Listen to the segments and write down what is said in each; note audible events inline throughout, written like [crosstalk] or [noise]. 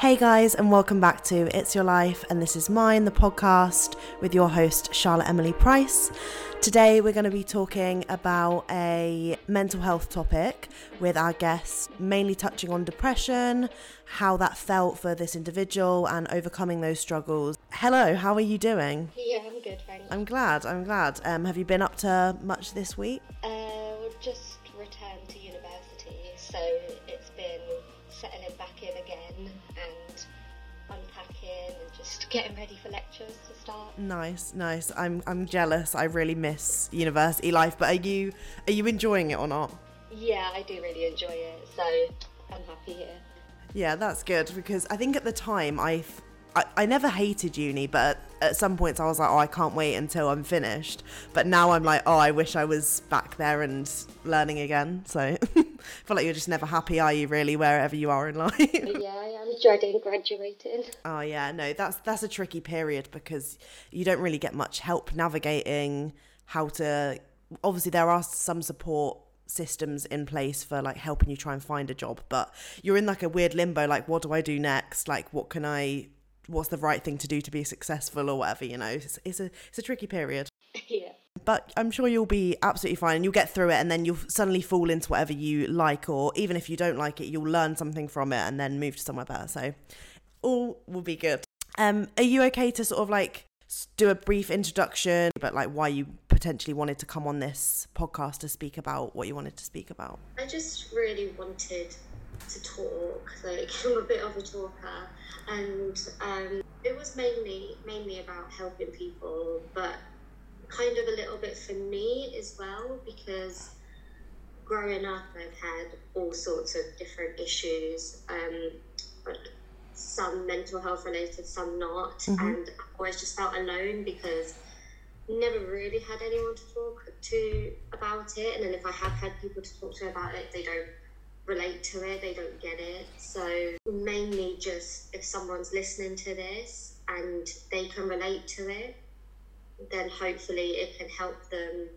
Hey guys, and welcome back to It's Your Life, and this is mine, the podcast with your host, Charlotte Emily Price. Today, we're going to be talking about a mental health topic with our guests, mainly touching on depression, how that felt for this individual, and overcoming those struggles. Hello, how are you doing? Yeah, I'm good, thanks. I'm glad, I'm glad. Um, have you been up to much this week? Uh, getting ready for lectures to start. Nice, nice. I'm I'm jealous. I really miss university life, but are you are you enjoying it or not? Yeah, I do really enjoy it, so I'm happy here. Yeah, that's good because I think at the time I I, I never hated uni, but at some points I was like, oh, I can't wait until I'm finished. But now I'm like, oh, I wish I was back there and learning again. So [laughs] I feel like you're just never happy, are you? Really, wherever you are in life. Yeah, I am dreading graduating. Oh yeah, no, that's that's a tricky period because you don't really get much help navigating how to. Obviously, there are some support systems in place for like helping you try and find a job, but you're in like a weird limbo. Like, what do I do next? Like, what can I? What's the right thing to do to be successful or whatever? You know, it's, it's a it's a tricky period. [laughs] yeah. But I'm sure you'll be absolutely fine and you'll get through it and then you'll suddenly fall into whatever you like or even if you don't like it, you'll learn something from it and then move to somewhere better. So all will be good. Um, are you okay to sort of like do a brief introduction, but like why you potentially wanted to come on this podcast to speak about what you wanted to speak about? I just really wanted to talk. Like [laughs] I'm a bit of a talker, and um, it was mainly mainly about helping people, but kind of a little bit for me as well because growing up I've had all sorts of different issues. Um, but some mental health related, some not, and I've always just felt alone because never really had anyone to talk to about it. And then if I have had people to talk to about it, they don't relate to it, they don't get it. So mainly just if someone's listening to this and they can relate to it, then hopefully it can help them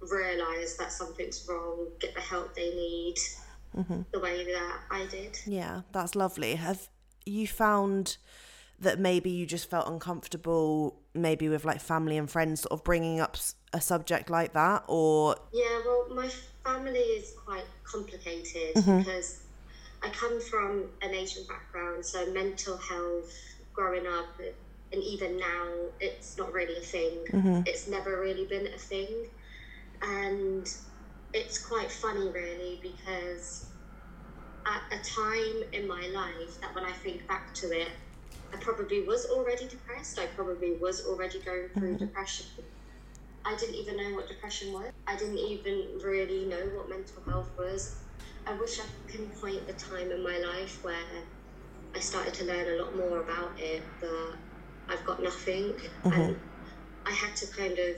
realize that something's wrong, get the help they need mm-hmm. the way that I did. Yeah, that's lovely. Have you found that maybe you just felt uncomfortable, maybe with like family and friends, sort of bringing up a subject like that, or Yeah, well, my family is quite complicated mm-hmm. because I come from an Asian background, so mental health growing up and even now, it's not really a thing. Mm-hmm. It's never really been a thing. And it's quite funny, really, because at a time in my life that when I think back to it, I probably was already depressed. I probably was already going through mm-hmm. depression. I didn't even know what depression was. I didn't even really know what mental health was. I wish I could pinpoint the time in my life where I started to learn a lot more about it, but I've got nothing. And I had to kind of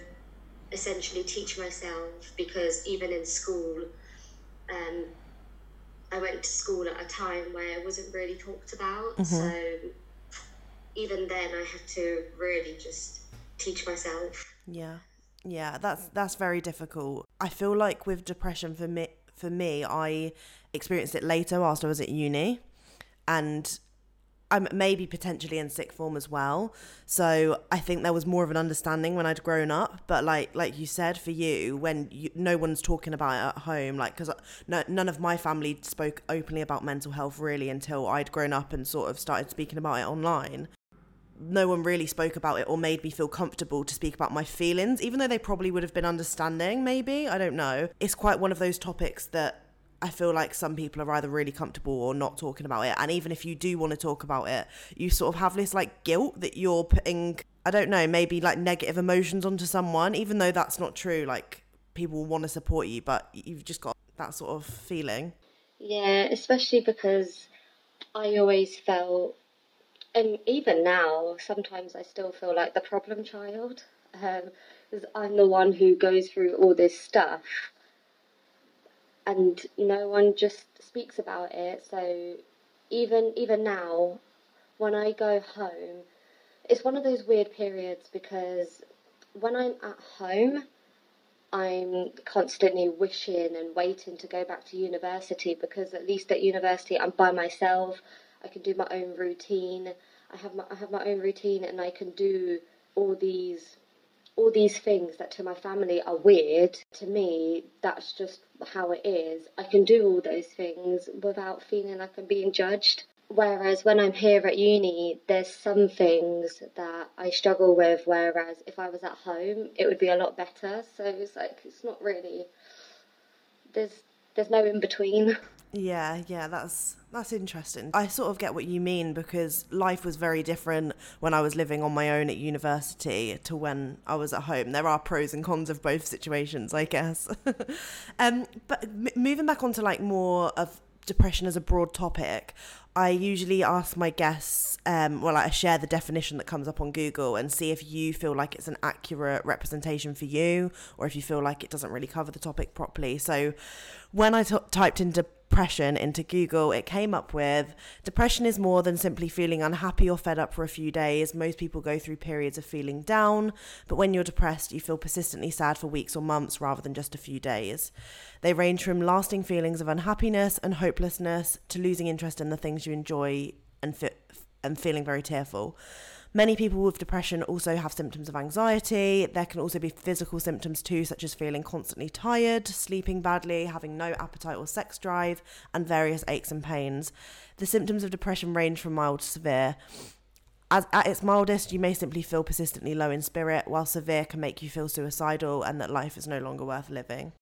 essentially teach myself because even in school, um, I went to school at a time where it wasn't really talked about. So even then, I had to really just teach myself. Yeah. Yeah, that's that's very difficult. I feel like with depression for me for me, I experienced it later whilst I was at uni and I'm maybe potentially in sixth form as well. So I think there was more of an understanding when I'd grown up. But like like you said, for you, when you, no one's talking about it at home, like because uh, no, none of my family spoke openly about mental health really until I'd grown up and sort of started speaking about it online no one really spoke about it or made me feel comfortable to speak about my feelings, even though they probably would have been understanding, maybe. I don't know. It's quite one of those topics that I feel like some people are either really comfortable or not talking about it. And even if you do want to talk about it, you sort of have this like guilt that you're putting, I don't know, maybe like negative emotions onto someone, even though that's not true. Like people want to support you, but you've just got that sort of feeling. Yeah, especially because I always felt, and even now, sometimes I still feel like the problem child. Um, because I'm the one who goes through all this stuff, and no one just speaks about it. So even even now, when I go home, it's one of those weird periods because when I'm at home, I'm constantly wishing and waiting to go back to university because at least at university I'm by myself. I can do my own routine. I have my I have my own routine, and I can do all these all these things that to my family are weird. To me, that's just how it is. I can do all those things without feeling like I'm being judged. Whereas when I'm here at uni, there's some things that I struggle with. Whereas if I was at home, it would be a lot better. So it's like it's not really. There's there's no in between. [laughs] Yeah, yeah, that's that's interesting. I sort of get what you mean because life was very different when I was living on my own at university to when I was at home. There are pros and cons of both situations, I guess. [laughs] um, but m- moving back onto like more of depression as a broad topic, I usually ask my guests, um, well, I share the definition that comes up on Google and see if you feel like it's an accurate representation for you or if you feel like it doesn't really cover the topic properly. So when I t- typed in depression into Google, it came up with depression is more than simply feeling unhappy or fed up for a few days. Most people go through periods of feeling down, but when you're depressed, you feel persistently sad for weeks or months rather than just a few days. They range from lasting feelings of unhappiness and hopelessness to losing interest in the things you enjoy and, fi- and feeling very tearful. Many people with depression also have symptoms of anxiety. There can also be physical symptoms too, such as feeling constantly tired, sleeping badly, having no appetite or sex drive, and various aches and pains. The symptoms of depression range from mild to severe. As, at its mildest, you may simply feel persistently low in spirit, while severe can make you feel suicidal and that life is no longer worth living.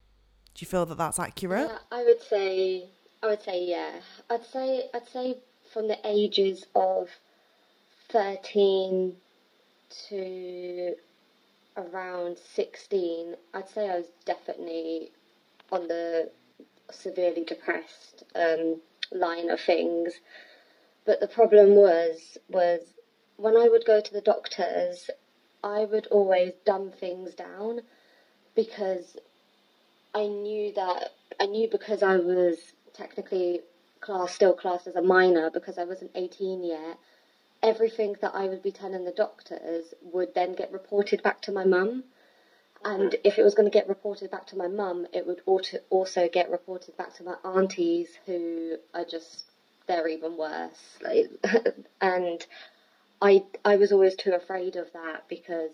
Do you feel that that's accurate? Yeah, I would say I would say yeah. I'd say I'd say from the ages of 13 to around 16, I'd say I was definitely on the severely depressed um, line of things. But the problem was, was when I would go to the doctors, I would always dumb things down because I knew that I knew because I was technically class still classed as a minor because I wasn't 18 yet everything that I would be telling the doctors would then get reported back to my mum. And if it was going to get reported back to my mum, it would also get reported back to my aunties, who are just they're even worse. Like, [laughs] and I I was always too afraid of that because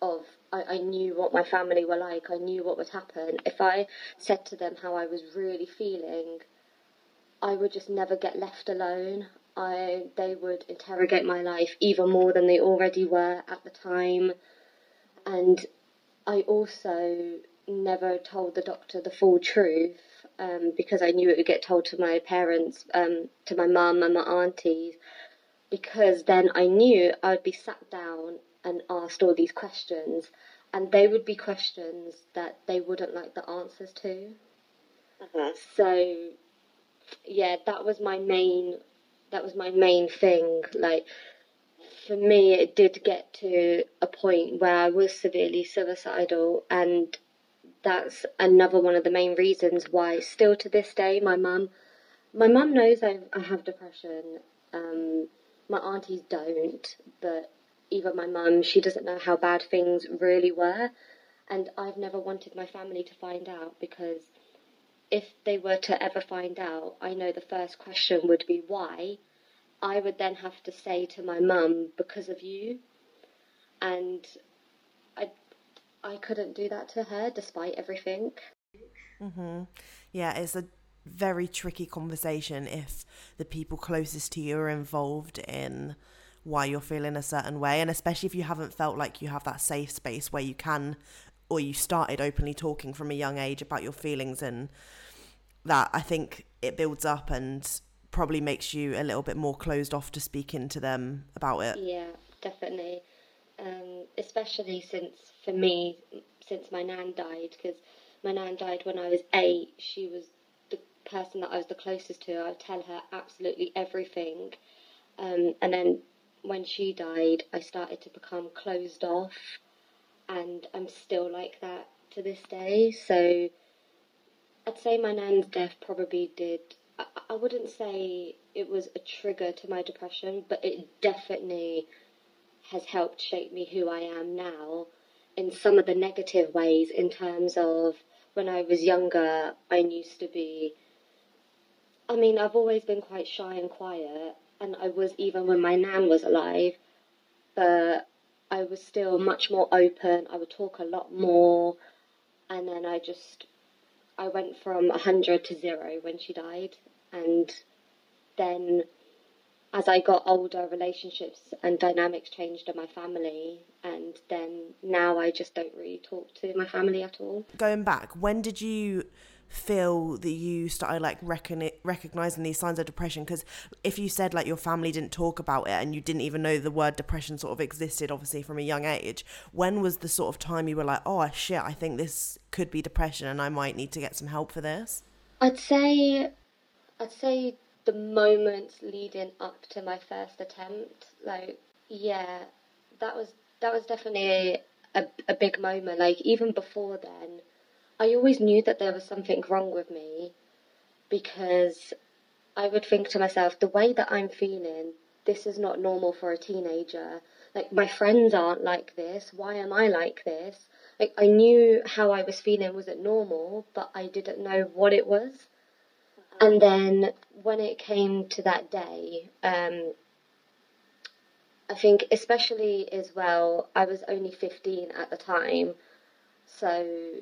of I, I knew what my family were like. I knew what would happen if I said to them how I was really feeling. I would just never get left alone. I they would interrogate my life even more than they already were at the time, and I also never told the doctor the full truth um, because I knew it would get told to my parents, um, to my mum and my aunties, because then I knew I'd be sat down and asked all these questions, and they would be questions that they wouldn't like the answers to. Uh-huh. So, yeah, that was my main that was my main thing. Like for me, it did get to a point where I was severely suicidal, and that's another one of the main reasons why, still to this day, my mum, my mum knows I, I have depression. Um, my aunties don't, but even my mum, she doesn't know how bad things really were, and I've never wanted my family to find out because if they were to ever find out, I know the first question would be why. I would then have to say to my mum, because of you. And I, I couldn't do that to her despite everything. Mm-hmm. Yeah, it's a very tricky conversation if the people closest to you are involved in why you're feeling a certain way and especially if you haven't felt like you have that safe space where you can or you started openly talking from a young age about your feelings and that I think it builds up and probably makes you a little bit more closed off to speaking to them about it. Yeah, definitely. Um, especially since for me, since my nan died, because my nan died when I was eight. She was the person that I was the closest to. I would tell her absolutely everything. Um, and then when she died, I started to become closed off, and I'm still like that to this day. So I'd say my nan's death probably did. I, wouldn't say it was a trigger to my depression, but it definitely has helped shape me who I am now in some of the negative ways in terms of when I was younger, I used to be I mean, I've always been quite shy and quiet, and I was even when my nan was alive, but I was still much more open. I would talk a lot more, and then I just I went from 100 to zero when she died, and then as I got older, relationships and dynamics changed in my family, and then now I just don't really talk to my family at all. Going back, when did you feel that you started like recon- recognizing these signs of depression? Because if you said like your family didn't talk about it and you didn't even know the word depression sort of existed obviously from a young age when was the sort of time you were like oh shit i think this could be depression and i might need to get some help for this? I'd say i'd say the moments leading up to my first attempt like yeah that was that was definitely a, a big moment like even before then I always knew that there was something wrong with me because I would think to myself, the way that I'm feeling, this is not normal for a teenager. Like, my friends aren't like this. Why am I like this? Like, I knew how I was feeling wasn't normal, but I didn't know what it was. And then when it came to that day, um, I think especially as well, I was only 15 at the time. So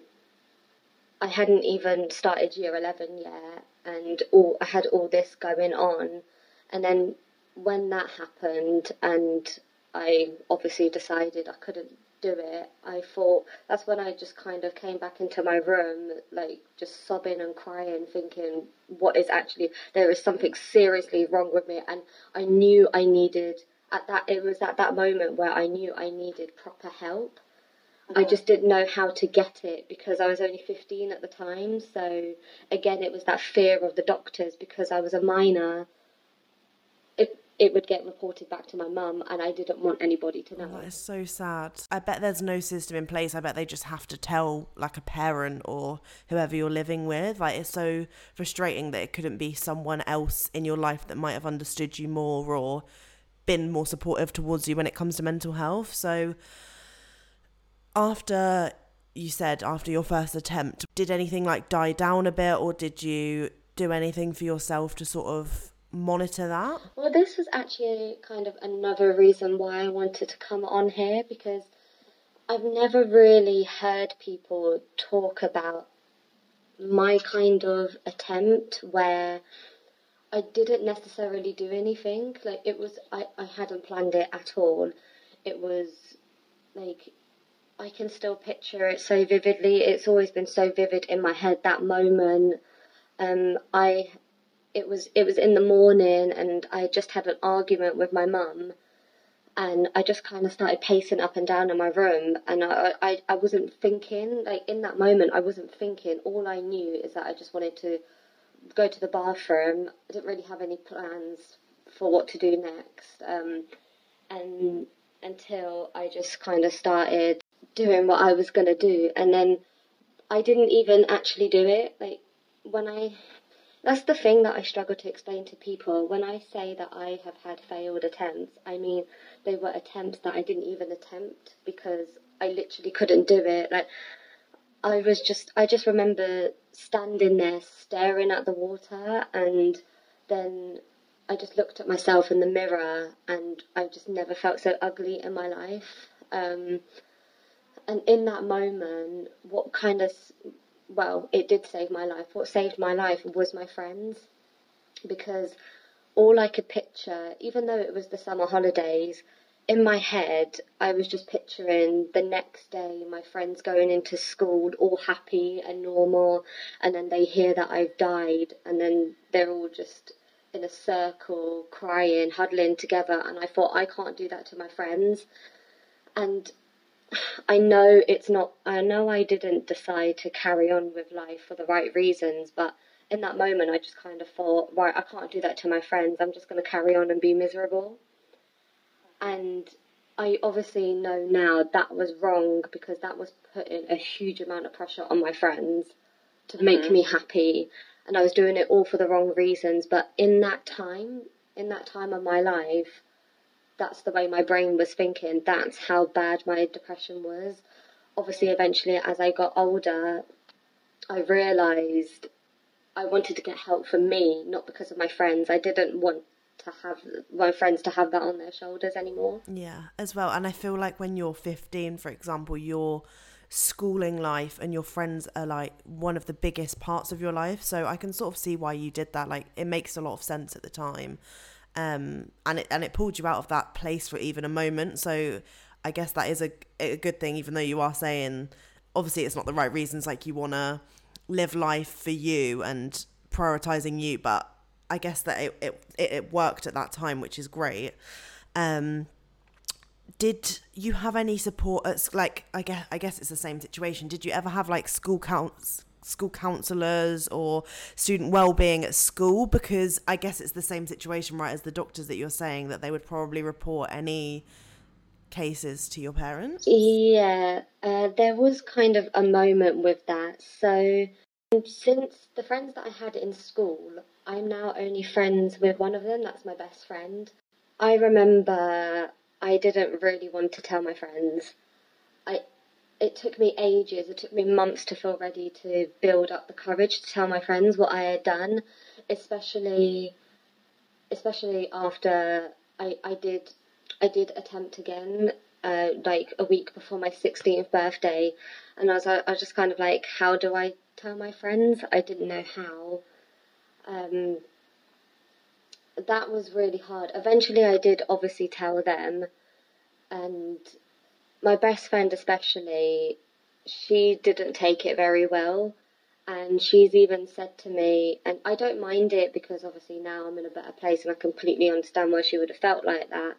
I hadn't even started year 11 yet, and all I had all this going on. And then when that happened, and I obviously decided I couldn't do it, I thought that's when I just kind of came back into my room, like just sobbing and crying, thinking, what is actually, there is something seriously wrong with me. And I knew I needed, at that, it was at that moment where I knew I needed proper help. I mm-hmm. just didn't know how to get it because I was only 15 at the time. So again, it was that fear of the doctors because I was a minor. It would get reported back to my mum, and I didn't want anybody to know. Oh, that is so sad. I bet there's no system in place. I bet they just have to tell like a parent or whoever you're living with. Like it's so frustrating that it couldn't be someone else in your life that might have understood you more or been more supportive towards you when it comes to mental health. So after you said after your first attempt, did anything like die down a bit, or did you do anything for yourself to sort of monitor that? Well, this was actually kind of another reason why I wanted to come on here because I've never really heard people talk about my kind of attempt where I didn't necessarily do anything. Like it was, I, I hadn't planned it at all. It was like I can still picture it so vividly. It's always been so vivid in my head that moment. Um, I, it was it was in the morning, and I just had an argument with my mum, and I just kind of started pacing up and down in my room, and I, I I wasn't thinking like in that moment I wasn't thinking. All I knew is that I just wanted to go to the bathroom. I didn't really have any plans for what to do next. Um, and until I just kind of started doing what I was going to do. And then I didn't even actually do it. Like, when I. That's the thing that I struggle to explain to people. When I say that I have had failed attempts, I mean they were attempts that I didn't even attempt because I literally couldn't do it. Like, I was just. I just remember standing there staring at the water and then I just looked at myself in the mirror and I just never felt so ugly in my life. Um, and in that moment, what kind of, well, it did save my life. What saved my life was my friends. Because all I could picture, even though it was the summer holidays, in my head, I was just picturing the next day my friends going into school all happy and normal, and then they hear that I've died, and then they're all just in a circle, crying, huddling together. And I thought, I can't do that to my friends. And I know it's not, I know I didn't decide to carry on with life for the right reasons, but in that moment I just kind of thought, right, I can't do that to my friends. I'm just going to carry on and be miserable. And I obviously know now that was wrong because that was putting a huge amount of pressure on my friends to make mm-hmm. me happy. And I was doing it all for the wrong reasons. But in that time, in that time of my life, that's the way my brain was thinking. That's how bad my depression was. Obviously, eventually, as I got older, I realised I wanted to get help for me, not because of my friends. I didn't want to have my friends to have that on their shoulders anymore. Yeah, as well. And I feel like when you're 15, for example, your schooling life and your friends are like one of the biggest parts of your life. So I can sort of see why you did that. Like it makes a lot of sense at the time. Um, and it and it pulled you out of that place for even a moment. So I guess that is a a good thing, even though you are saying obviously it's not the right reasons. Like you wanna live life for you and prioritizing you, but I guess that it, it, it worked at that time, which is great. Um, did you have any support at like I guess I guess it's the same situation. Did you ever have like school counts school counselors or student well-being at school because I guess it's the same situation right as the doctors that you're saying that they would probably report any cases to your parents? Yeah, uh, there was kind of a moment with that. So since the friends that I had in school, I'm now only friends with one of them. That's my best friend. I remember I didn't really want to tell my friends. I it took me ages, it took me months to feel ready to build up the courage to tell my friends what I had done, especially especially after I, I did I did attempt again uh, like a week before my 16th birthday. And I was I was just kind of like how do I tell my friends? I didn't know how. Um, that was really hard. Eventually, I did obviously tell them, and my best friend, especially, she didn't take it very well. And she's even said to me, and I don't mind it because obviously now I'm in a better place and I completely understand why she would have felt like that.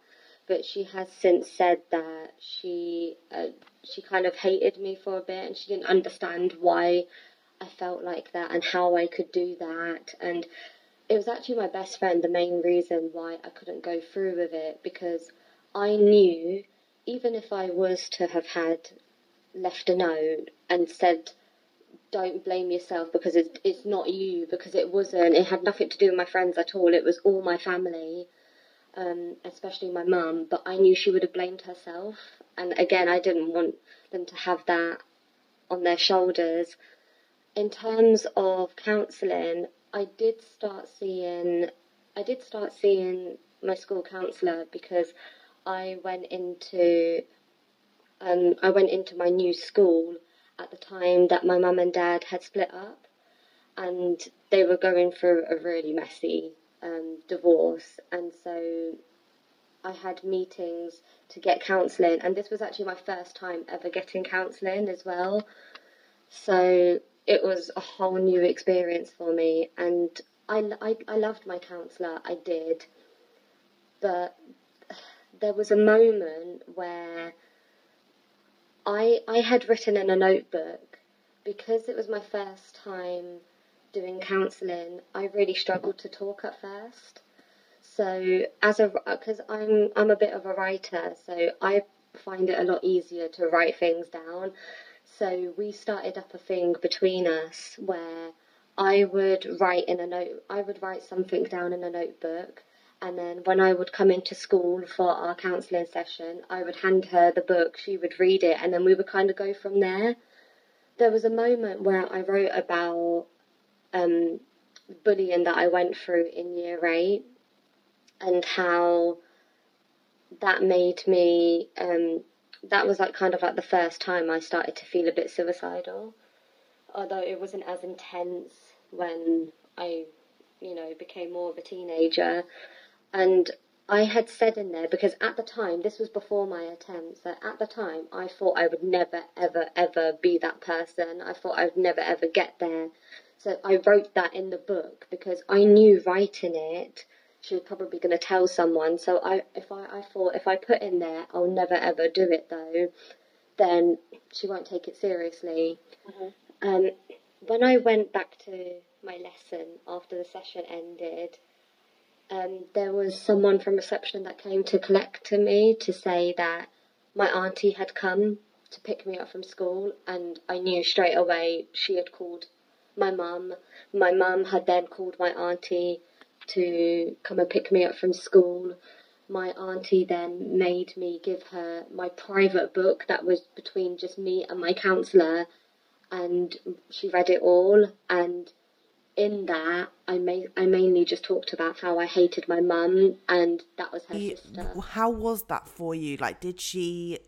But she has since said that she uh, she kind of hated me for a bit and she didn't understand why I felt like that and how I could do that. And it was actually my best friend the main reason why I couldn't go through with it because I knew even if I was to have had left a note and said, don't blame yourself because it's, it's not you, because it wasn't, it had nothing to do with my friends at all, it was all my family, um, especially my mum, but I knew she would have blamed herself. And again, I didn't want them to have that on their shoulders. In terms of counselling, I did start seeing I did start seeing my school counsellor because I went into um, I went into my new school at the time that my mum and dad had split up, and they were going through a really messy um, divorce, and so I had meetings to get counselling, and this was actually my first time ever getting counselling as well. So it was a whole new experience for me, and I, I, I loved my counsellor, I did, but there was a moment where I I had written in a notebook because it was my first time doing counselling. I really struggled to talk at first. So as a because I'm I'm a bit of a writer, so I find it a lot easier to write things down. So we started up a thing between us where I would write in a note, I would write something down in a notebook, and then when I would come into school for our counselling session, I would hand her the book, she would read it, and then we would kind of go from there. There was a moment where I wrote about um, bullying that I went through in year eight and how that made me um, that was like kind of like the first time I started to feel a bit suicidal. Although it wasn't as intense when I, you know, became more of a teenager. And I had said in there, because at the time, this was before my attempts, that at the time I thought I would never, ever, ever be that person. I thought I would never, ever get there. So I wrote that in the book because I knew writing it she was probably going to tell someone. So I, if I, I thought if I put in there, I'll never ever do it though, then she won't take it seriously. Mm-hmm. Um, when I went back to my lesson after the session ended, um, there was someone from reception that came to collect me to say that my auntie had come to pick me up from school, and I knew straight away she had called my mum. My mum had then called my auntie to come and pick me up from school. My auntie then made me give her my private book that was between just me and my counsellor, and she read it all. And in that, I may I mainly just talked about how I hated my mum, and that was her You- sister. how was that for you? Like, did she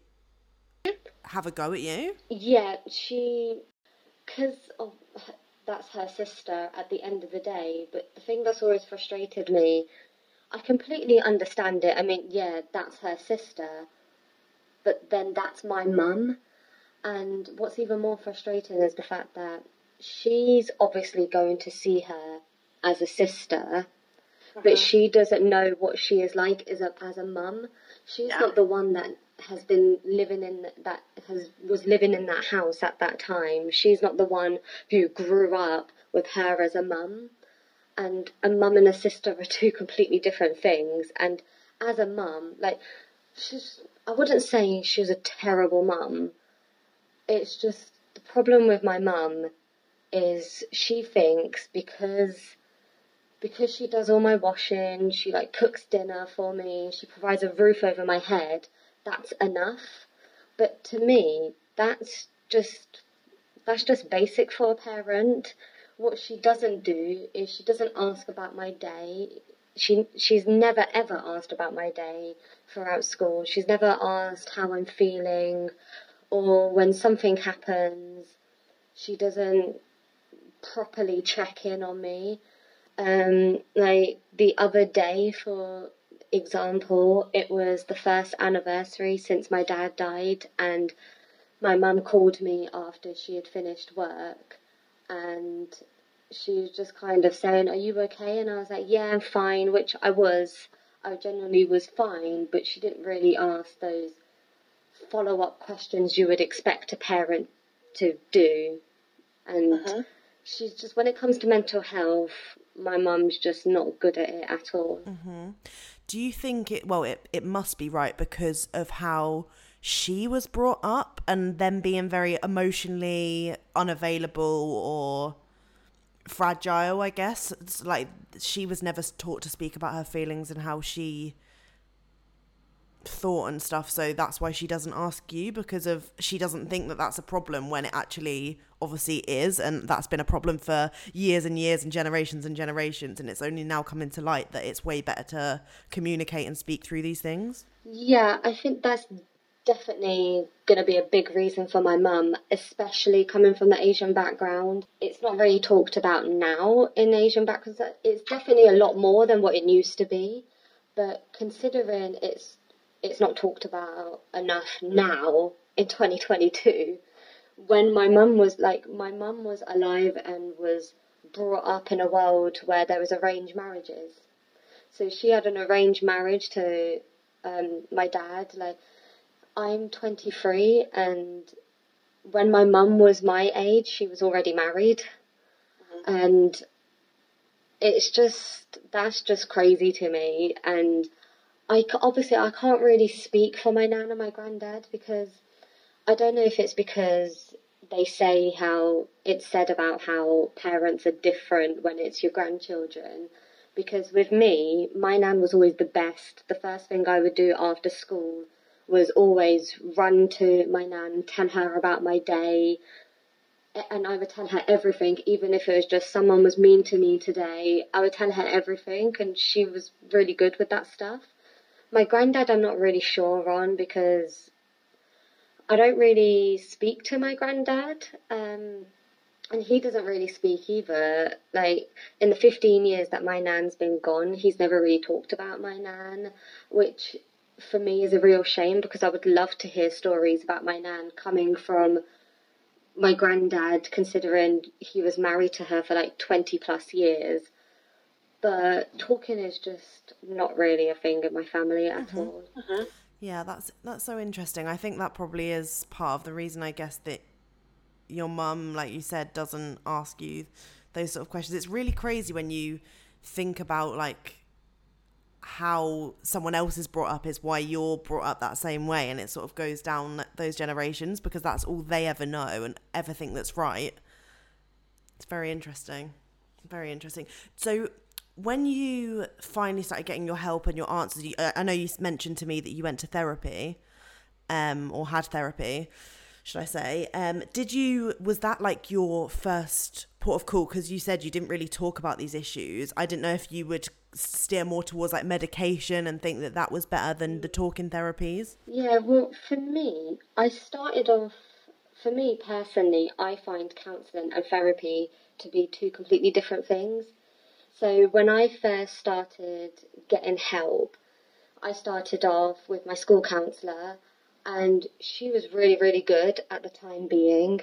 have a go at you? Yeah, she, because of that's her sister at the end of the day. But the thing that's always frustrated me, I completely understand it. I mean, yeah, that's her sister, but then that's my mum. And what's even more frustrating is the fact that she's obviously going to see her as a sister, but uh-huh. she doesn't know what she is like as a as a mum. She's not the one that has been living in that has was living in that house at that time. She's not the one who grew up with her as a mum. And a mum and a sister are [laughs] two completely different things. And as a mum, like she's I wouldn't say she was a terrible mum. It's just the problem with my mum is she thinks because because she does all my washing, she like cooks dinner for me, she provides a roof over my head, that's enough. But to me, that's just that's just basic for a parent. What she doesn't do is she doesn't ask about my day. She she's never ever asked about my day throughout school. She's never asked how I'm feeling or when something happens, she doesn't properly check in on me. Um, like the other day, for example, it was the first anniversary since my dad died, and my mum called me after she had finished work, and she was just kind of saying, "Are you okay?" And I was like, "Yeah, I'm fine," which I was. I genuinely was fine, but she didn't really ask those follow up questions you would expect a parent to do. And she's just, when it comes to mental health, my mum's just not good at it at all. Mm-hmm. Do you think it? Well, it it must be right because of how she was brought up, and them being very emotionally unavailable or fragile. I guess it's like she was never taught to speak about her feelings and how she thought and stuff so that's why she doesn't ask you because of she doesn't think that that's a problem when it actually obviously is and that's been a problem for years and years and generations and generations and it's only now coming to light that it's way better to communicate and speak through these things Yeah, I think that's definitely going to be a big reason for my mum, especially coming from the Asian background. It's not really talked about now in Asian backgrounds. It's definitely a lot more than what it used to be, but considering it's it's not talked about enough now in 2022 when my mum was like my mum was alive and was brought up in a world where there was arranged marriages. So she had an arranged marriage to um, my dad like i'm 23 and when my mum was my age she was already married. And it's just that's just crazy to me. And I obviously I can't really speak for my nan and my granddad because I don't know if it's because they say how it's said about how parents are different when it's your grandchildren. Because with me, my nan was always the best. The first thing I would do after school was always run to my nan, tell her about my day, and I would tell her everything, even if it was just someone was mean to me today. I would tell her everything, and she was really good with that stuff. My granddad, I'm not really sure on because I don't really speak to my granddad, um, and he doesn't really speak either. Like in the 15 years that my nan's been gone, he's never really talked about my nan, which for me is a real shame because I would love to hear stories about my nan coming from my granddad, considering he was married to her for like 20 plus years. But talking is just not really a thing in my family at all. Yeah, that's that's so interesting. I think that probably is part of the reason I guess that your mum, like you said, doesn't ask you those sort of questions. It's really crazy when you think about like how someone else is brought up is why you're brought up that same way and it sort of goes down those generations because that's all they ever know and ever think that's right. It's very interesting. Very interesting. So when you finally started getting your help and your answers, you, I know you mentioned to me that you went to therapy, um, or had therapy, should I say? Um, did you? Was that like your first port of call because you said you didn't really talk about these issues. I didn't know if you would steer more towards like medication and think that that was better than the talking therapies. Yeah, well, for me, I started off. For me personally, I find counselling and therapy to be two completely different things. So when I first started getting help, I started off with my school counsellor, and she was really, really good at the time being.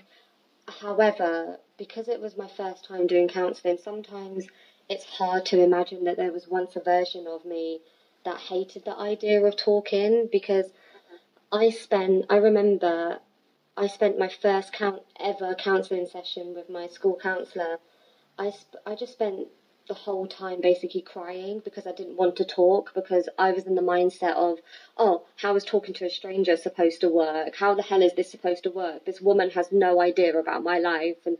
However, because it was my first time doing counselling, sometimes it's hard to imagine that there was once a version of me that hated the idea of talking because I spent, I remember I spent my first count ever counselling session with my school counsellor. I, sp- I just spent the whole time basically crying because I didn't want to talk because I was in the mindset of, oh, how is talking to a stranger supposed to work? How the hell is this supposed to work? This woman has no idea about my life. And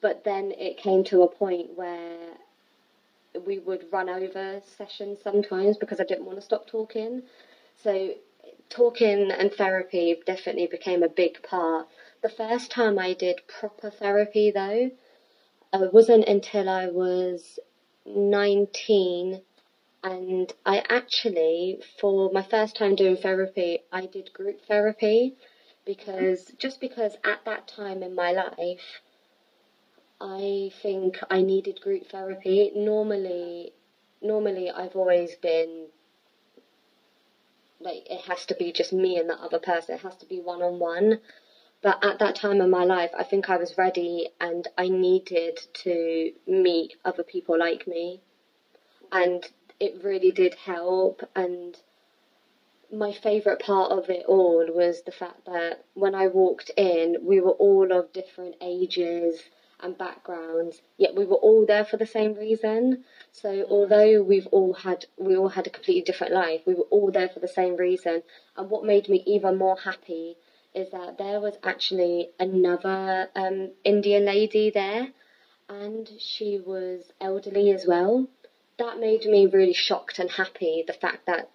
but then it came to a point where we would run over sessions sometimes because I didn't want to stop talking. So talking and therapy definitely became a big part. The first time I did proper therapy though, it wasn't until I was 19 and I actually, for my first time doing therapy, I did group therapy because just because at that time in my life, I think I needed group therapy. Normally, normally I've always been like it has to be just me and that other person. It has to be one on one. But at that time in my life, I think I was ready and I needed to meet other people like me. And it really did help. And my favourite part of it all was the fact that when I walked in, we were all of different ages and backgrounds, yet we were all there for the same reason. So although we've all had we all had a completely different life, we were all there for the same reason. And what made me even more happy is that there was actually another um, Indian lady there, and she was elderly as well. That made me really shocked and happy. The fact that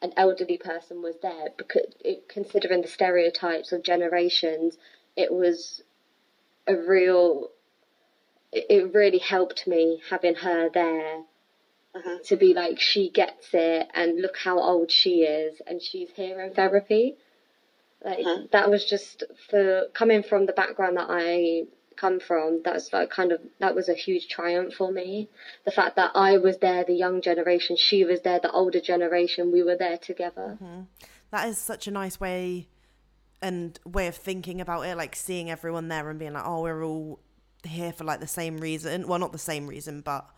an elderly person was there, because it, considering the stereotypes of generations, it was a real it really helped me having her there uh-huh. to be like she gets it and look how old she is and she's here in therapy like uh-huh. that was just for coming from the background that i come from that's like kind of that was a huge triumph for me the fact that i was there the young generation she was there the older generation we were there together mm-hmm. that is such a nice way and way of thinking about it like seeing everyone there and being like oh we're all here for like the same reason. Well, not the same reason, but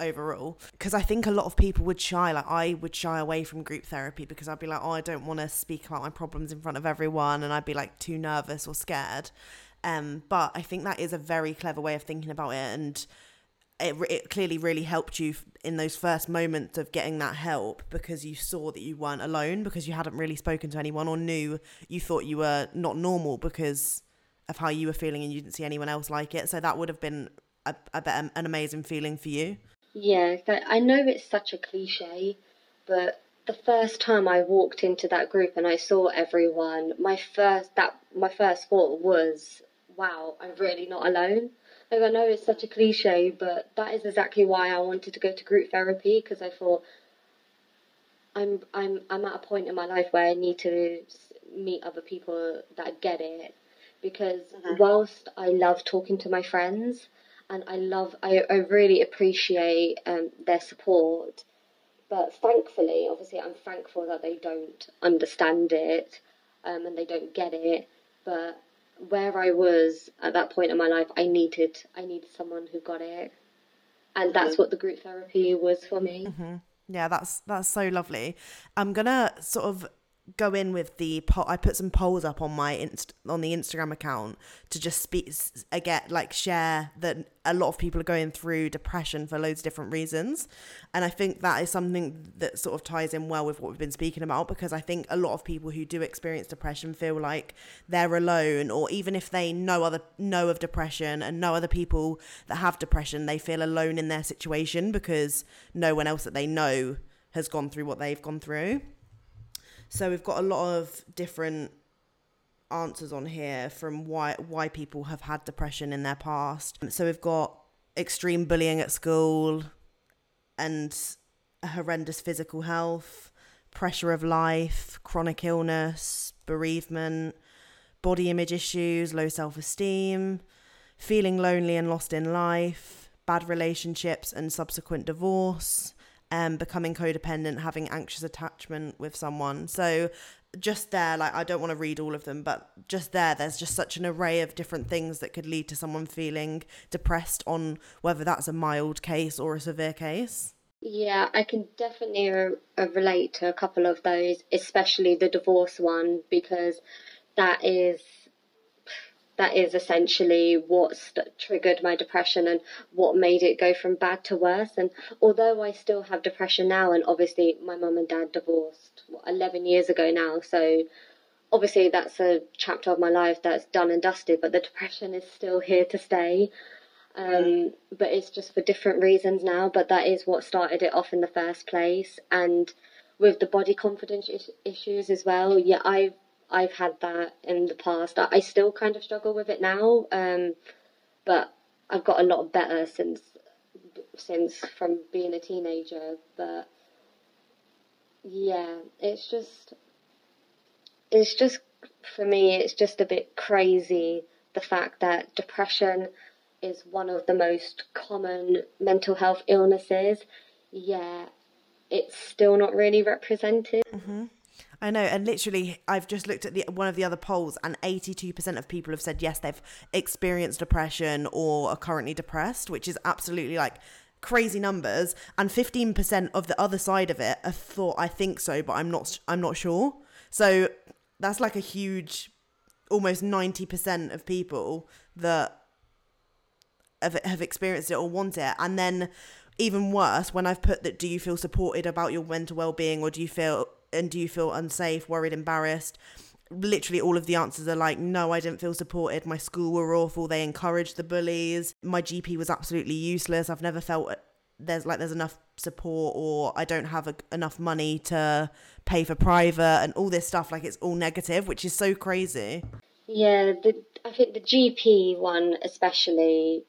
overall because i think a lot of people would shy like i would shy away from group therapy because i'd be like oh i don't want to speak about my problems in front of everyone and i'd be like too nervous or scared um but i think that is a very clever way of thinking about it and it, it clearly really helped you in those first moments of getting that help because you saw that you weren't alone because you hadn't really spoken to anyone or knew you thought you were not normal because of how you were feeling and you didn't see anyone else like it. So that would have been a, a better, an amazing feeling for you. Yeah, I know it's such a cliche, but the first time I walked into that group and I saw everyone, my first that my first thought was, "Wow, I'm really not alone." Like I know it's such a cliche, but that is exactly why I wanted to go to group therapy because I thought I'm I'm I'm at a point in my life where I need to meet other people that get it because mm-hmm. whilst I love talking to my friends and I love, I, I really appreciate um, their support, but thankfully, obviously, I'm thankful that they don't understand it um, and they don't get it. But where I was at that point in my life, I needed, I needed someone who got it, and that's mm-hmm. what the group therapy was for me. Mm-hmm. Yeah, that's that's so lovely. I'm gonna sort of go in with the poll. I put some polls up on my inst- on the Instagram account to just speak again, uh, like share that a lot of people are going through depression for loads of different reasons, and I think that is something that sort of ties in well with what we've been speaking about because I think a lot of people who do experience depression feel like they're alone, or even if they know other know of depression and know other people that have depression, they feel alone in their situation because no one else that they know has gone through what they've gone through. So we've got a lot of different answers on here from why why people have had depression in their past. So we've got extreme bullying at school and horrendous physical health, pressure of life, chronic illness, bereavement, body image issues, low self-esteem, feeling lonely and lost in life, bad relationships and subsequent divorce, um, becoming codependent, having anxious attachment with someone. So just there, like I don't want to read all of them, but just there, there's just such an array of different things that could lead to someone feeling depressed on whether that's a mild case or a severe case. Yeah, I can definitely uh, relate to a couple of those, especially the divorce one, because that is that is essentially what st- triggered my depression and what made it go from bad to worse. And although I still have depression now, and obviously my mum and dad divorced what, 11 years ago now, so obviously that's a chapter of my life that's done and dusted, but the depression is still here to stay. Um, but it's just for different reasons now. But that is what started it off in the first place. And with the body confidence is- issues as well, yeah, I've I've had that in the past. I still kind of struggle with it now, um, but I've got a lot better since since from being a teenager. But yeah, it's just it's just for me. It's just a bit crazy the fact that depression is one of the most common mental health illnesses. Yeah, it's still not really represented. Mm-hmm. I know, and literally, I've just looked at the one of the other polls, and eighty-two percent of people have said yes, they've experienced depression or are currently depressed, which is absolutely like crazy numbers. And fifteen percent of the other side of it have thought, "I think so, but I'm not. I'm not sure." So that's like a huge, almost ninety percent of people that have, have experienced it or want it, and then even worse when I've put that do you feel supported about your mental well-being or do you feel and do you feel unsafe, worried, embarrassed? Literally, all of the answers are like, no, I didn't feel supported. My school were awful. They encouraged the bullies. My GP was absolutely useless. I've never felt there's like there's enough support or I don't have a, enough money to pay for private and all this stuff. Like it's all negative, which is so crazy. Yeah, the, I think the GP one especially.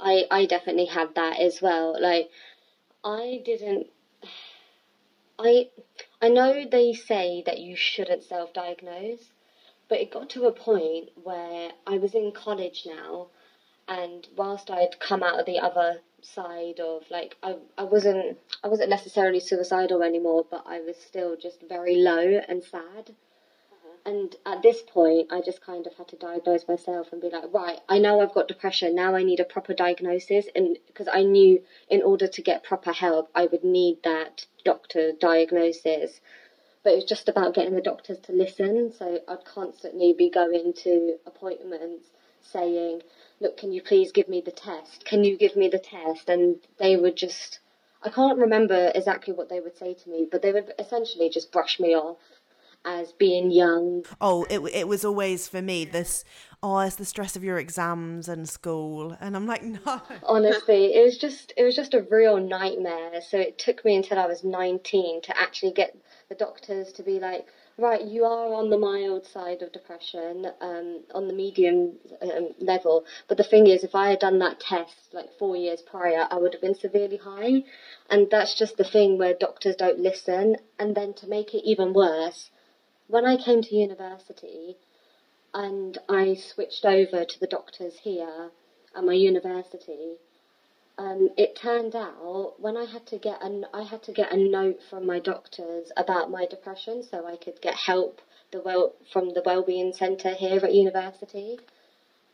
I I definitely had that as well. Like I didn't I I know they say that you shouldn't self-diagnose, but it got to a point where I was in college now, and whilst I'd come out of the other side of like I I wasn't I wasn't necessarily suicidal anymore, but I was still just very low and sad. And at this point, I just kind of had to diagnose myself and be like, right, I know I've got depression. Now I need a proper diagnosis. And because I knew in order to get proper help, I would need that doctor diagnosis. But it was just about getting the doctors to listen. So I'd constantly be going to appointments saying, look, can you please give me the test? Can you give me the test? And they would just, I can't remember exactly what they would say to me, but they would essentially just brush me off as being young. Oh, it it was always for me this. Oh, it's the stress of your exams and school, and I'm like, [laughs] no. Honestly, it was just it was just a real nightmare. So it took me until I was 19 to actually get the doctors to be like, right, you are on the mild side of depression, um, on the medium um, level. But the thing is, if I had done that test like four years prior, I would have been severely high. And that's just the thing where doctors don't listen. And then to make it even worse, when I came to university and I switched over to the doctors here at my university, um, it turned out when I had to get an I had to get a note from my doctors about my depression so I could get help the well from the wellbeing centre here at university.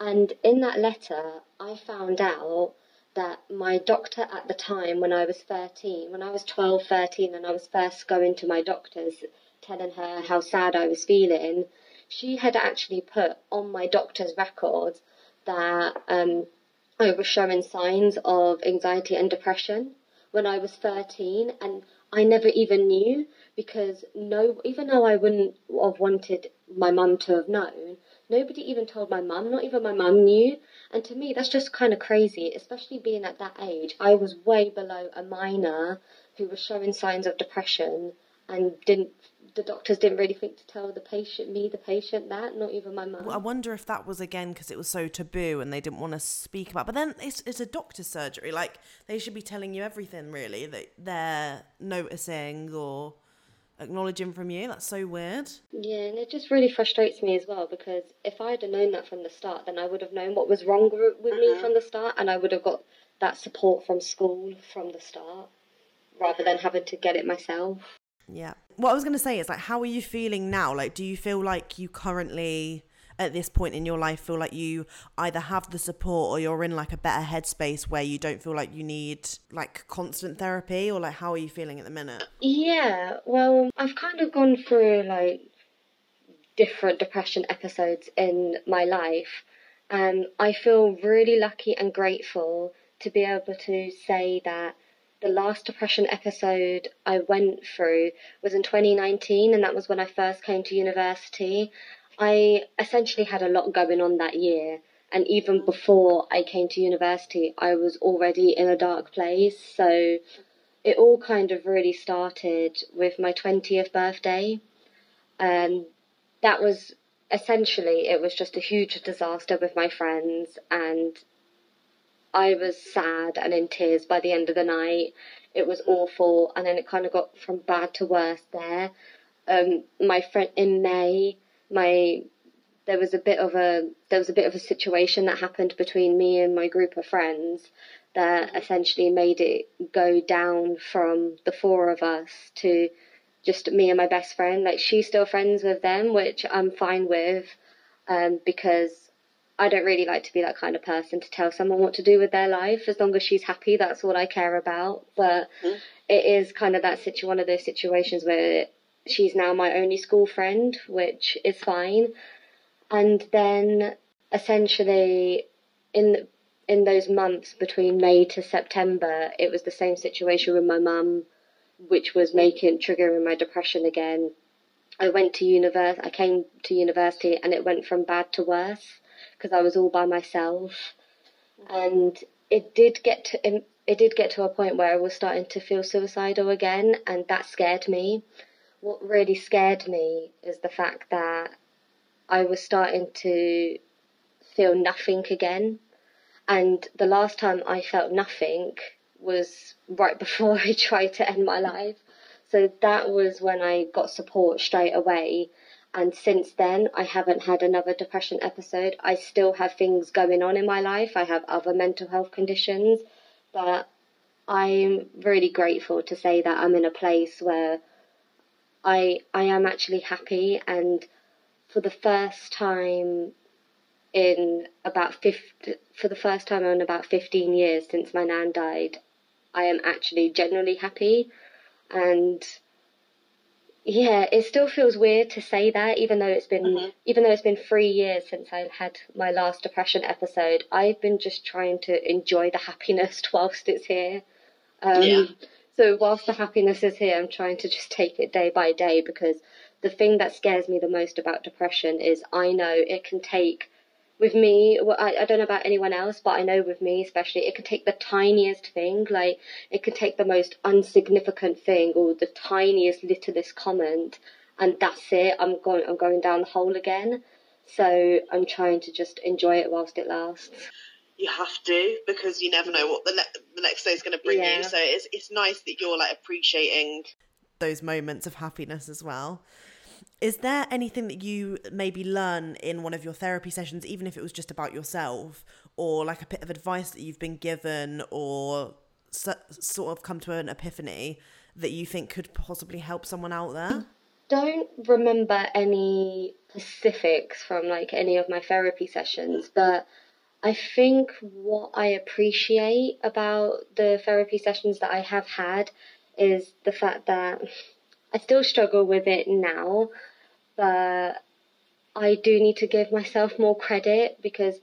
And in that letter, I found out that my doctor at the time when I was 13, when I was 12, 13 and I was first going to my doctors telling her how sad I was feeling, she had actually put on my doctor's record that um, I was showing signs of anxiety and depression when I was 13, and I never even knew because no, even though I wouldn't have wanted my mum to have known, nobody even told my mum, not even my mum knew. And to me, that's just kind of crazy, especially being at that age. I was way below a minor who was showing signs of depression and didn't the doctors didn't really think to tell the patient, me, the patient, that, not even my mum. I wonder if that was again because it was so taboo and they didn't want to speak about. But then it's it's a doctor's surgery. Like they should be telling you everything really that they're noticing or acknowledging from you. That's so weird. Yeah, and it just really frustrates me as well because if I'd have known that from the start, then I would have known what was wrong with, with me uh-huh. from the start, and I would have got that support from school from the start rather than having to get it myself. Yeah. What I was going to say is like, how are you feeling now? Like, do you feel like you currently, at this point in your life, feel like you either have the support or you're in like a better headspace where you don't feel like you need like constant therapy, or like how are you feeling at the minute? Yeah, well, I've kind of gone through like different depression episodes in my life, and I feel really lucky and grateful to be able to say that the last depression episode I went through was in 2019, and that was when I first came to university. I essentially had a lot going on that year, and even before I came to university, I was already in a dark place. So it all kind of really started with my 20th birthday. And that was essentially, it was just a huge disaster with my friends, and I was sad and in tears by the end of the night. It was awful, and then it kind of got from bad to worse there. Um, my friend in May, my there was a bit of a there was a bit of a situation that happened between me and my group of friends that essentially made it go down from the four of us to just me and my best friend. Like she's still friends with them, which I'm fine with, um, because I don't really like to be that kind of person to tell someone what to do with their life. As long as she's happy, that's all I care about. But mm-hmm. it is kind of that situ- one of those situations where she's now my only school friend, which is fine. And then essentially in in those months between May to September, it was the same situation with my mum, which was making triggering my depression again. I went to university. I came to university, and it went from bad to worse because I was all by myself, and it did get to it did get to a point where I was starting to feel suicidal again, and that scared me. What really scared me is the fact that I was starting to feel nothing again, and the last time I felt nothing was right [laughs] before I tried to end my life. So that was when I got support straight away and since then I haven't had another depression episode. I still have things going on in my life. I have other mental health conditions, but I'm really grateful to say that I'm in a place where I I am actually happy and for the first time in about 50, for the first time in about 15 years since my nan died, I am actually genuinely happy and yeah, it still feels weird to say that, even though it's been mm-hmm. even though it's been three years since I had my last depression episode. I've been just trying to enjoy the happiness [laughs] whilst it's here. Um, yeah. So whilst the happiness is here, I'm trying to just take it day by day because the thing that scares me the most about depression is I know it can take with me, well, I, I don't know about anyone else, but I know with me especially, it can take the tiniest thing, like it can take the most insignificant thing or the tiniest, littlest comment, and that's it. I'm going, I'm going down the hole again. So I'm trying to just enjoy it whilst it lasts. You have to because you never know what the, ne- the next day is going to bring yeah. you. So it's it's nice that you're like appreciating those moments of happiness as well. Is there anything that you maybe learn in one of your therapy sessions, even if it was just about yourself, or like a bit of advice that you've been given, or so, sort of come to an epiphany that you think could possibly help someone out there? Don't remember any specifics from like any of my therapy sessions, but I think what I appreciate about the therapy sessions that I have had is the fact that I still struggle with it now, but I do need to give myself more credit because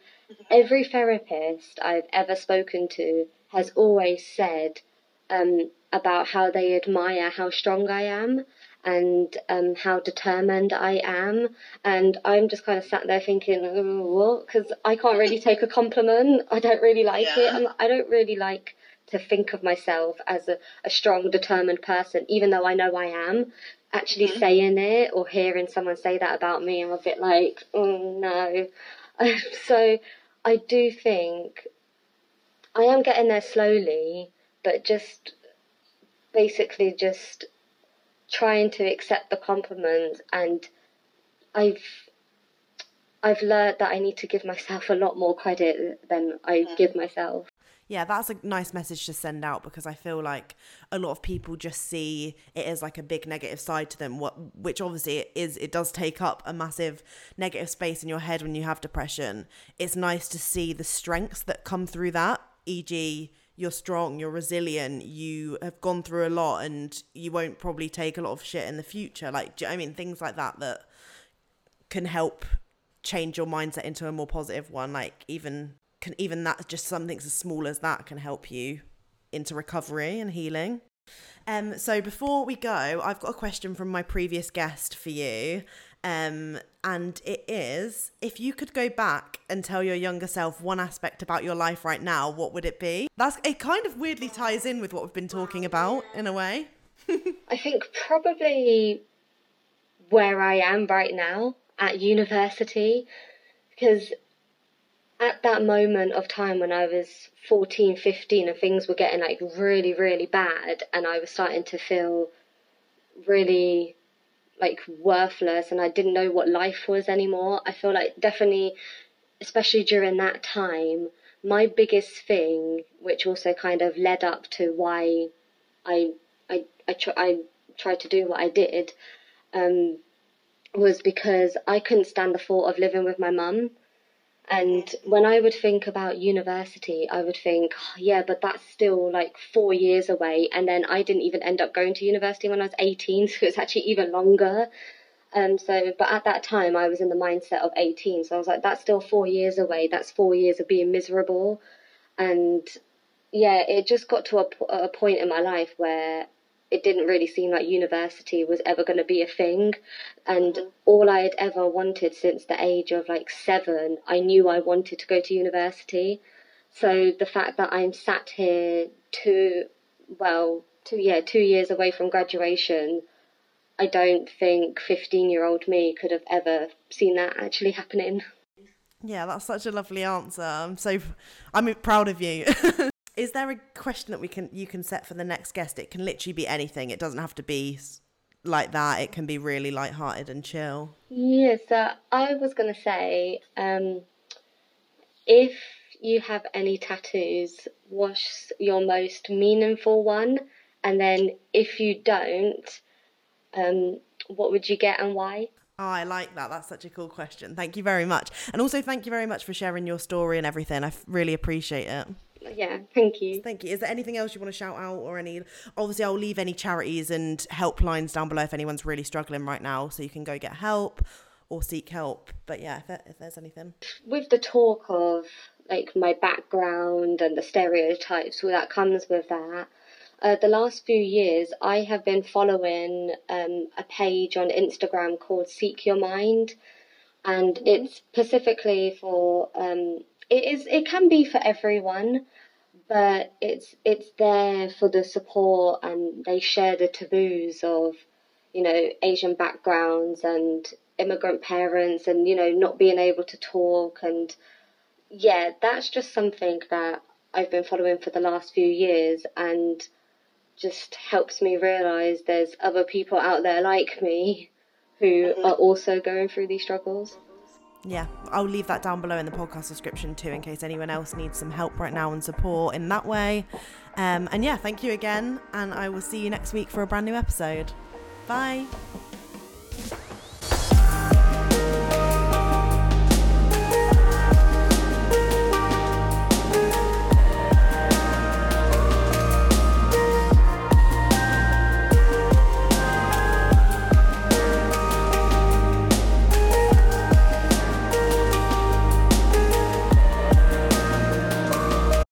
every therapist I've ever spoken to has always said um, about how they admire how strong I am and um, how determined I am. And I'm just kind of sat there thinking, oh, what? Because I can't really take a compliment. I don't really like yeah. it. I don't really like to think of myself as a, a strong, determined person, even though I know I am. Actually mm-hmm. saying it or hearing someone say that about me, I'm a bit like, oh no. [laughs] so I do think I am getting there slowly, but just basically just trying to accept the compliment and I've I've learned that I need to give myself a lot more credit than I give myself. Yeah, that's a nice message to send out because I feel like a lot of people just see it as like a big negative side to them, what which obviously it is it does take up a massive negative space in your head when you have depression. It's nice to see the strengths that come through that, e.g., you're strong, you're resilient, you have gone through a lot and you won't probably take a lot of shit in the future. Like I mean things like that that can help change your mindset into a more positive one. Like even can even that just something as small as that can help you into recovery and healing. Um, so before we go, I've got a question from my previous guest for you. Um, and it is if you could go back and tell your younger self one aspect about your life right now, what would it be? That's it kind of weirdly ties in with what we've been talking about in a way. [laughs] I think probably where I am right now at university because at that moment of time when I was 14, 15 and things were getting like really, really bad and I was starting to feel really like worthless and I didn't know what life was anymore. I feel like definitely, especially during that time, my biggest thing, which also kind of led up to why I I I, tr- I tried to do what I did, um, was because I couldn't stand the thought of living with my mum. And when I would think about university, I would think, oh, yeah, but that's still like four years away. And then I didn't even end up going to university when I was 18, [laughs] so it's actually even longer. Um, so, but at that time, I was in the mindset of 18. So I was like, that's still four years away. That's four years of being miserable. And yeah, it just got to a, a point in my life where it didn't really seem like university was ever going to be a thing. And mm-hmm. all I had ever wanted since the age of like seven, I knew I wanted to go to university. So the fact that I'm sat here two, well, two, yeah, two years away from graduation, I don't think 15 year old me could have ever seen that actually happening. Yeah, that's such a lovely answer. I'm so, I'm proud of you. [laughs] is there a question that we can you can set for the next guest? It can literally be anything. It doesn't have to be like that. It can be really light-hearted and chill. Yeah, so I was gonna say, um, if you have any tattoos, what's your most meaningful one? And then if you don't, um, what would you get and why? Oh, I like that. That's such a cool question. Thank you very much. And also, thank you very much for sharing your story and everything. I really appreciate it yeah, thank you. Thank you. Is there anything else you want to shout out or any? Obviously, I'll leave any charities and helplines down below if anyone's really struggling right now, so you can go get help or seek help. But yeah, if, there, if there's anything. With the talk of like my background and the stereotypes that comes with that. Uh, the last few years, I have been following um, a page on Instagram called Sikh Your Mind, and it's specifically for um, it is it can be for everyone but it's it's there for the support and they share the taboos of you know asian backgrounds and immigrant parents and you know not being able to talk and yeah that's just something that i've been following for the last few years and just helps me realize there's other people out there like me who mm-hmm. are also going through these struggles yeah, I'll leave that down below in the podcast description too, in case anyone else needs some help right now and support in that way. Um, and yeah, thank you again, and I will see you next week for a brand new episode. Bye.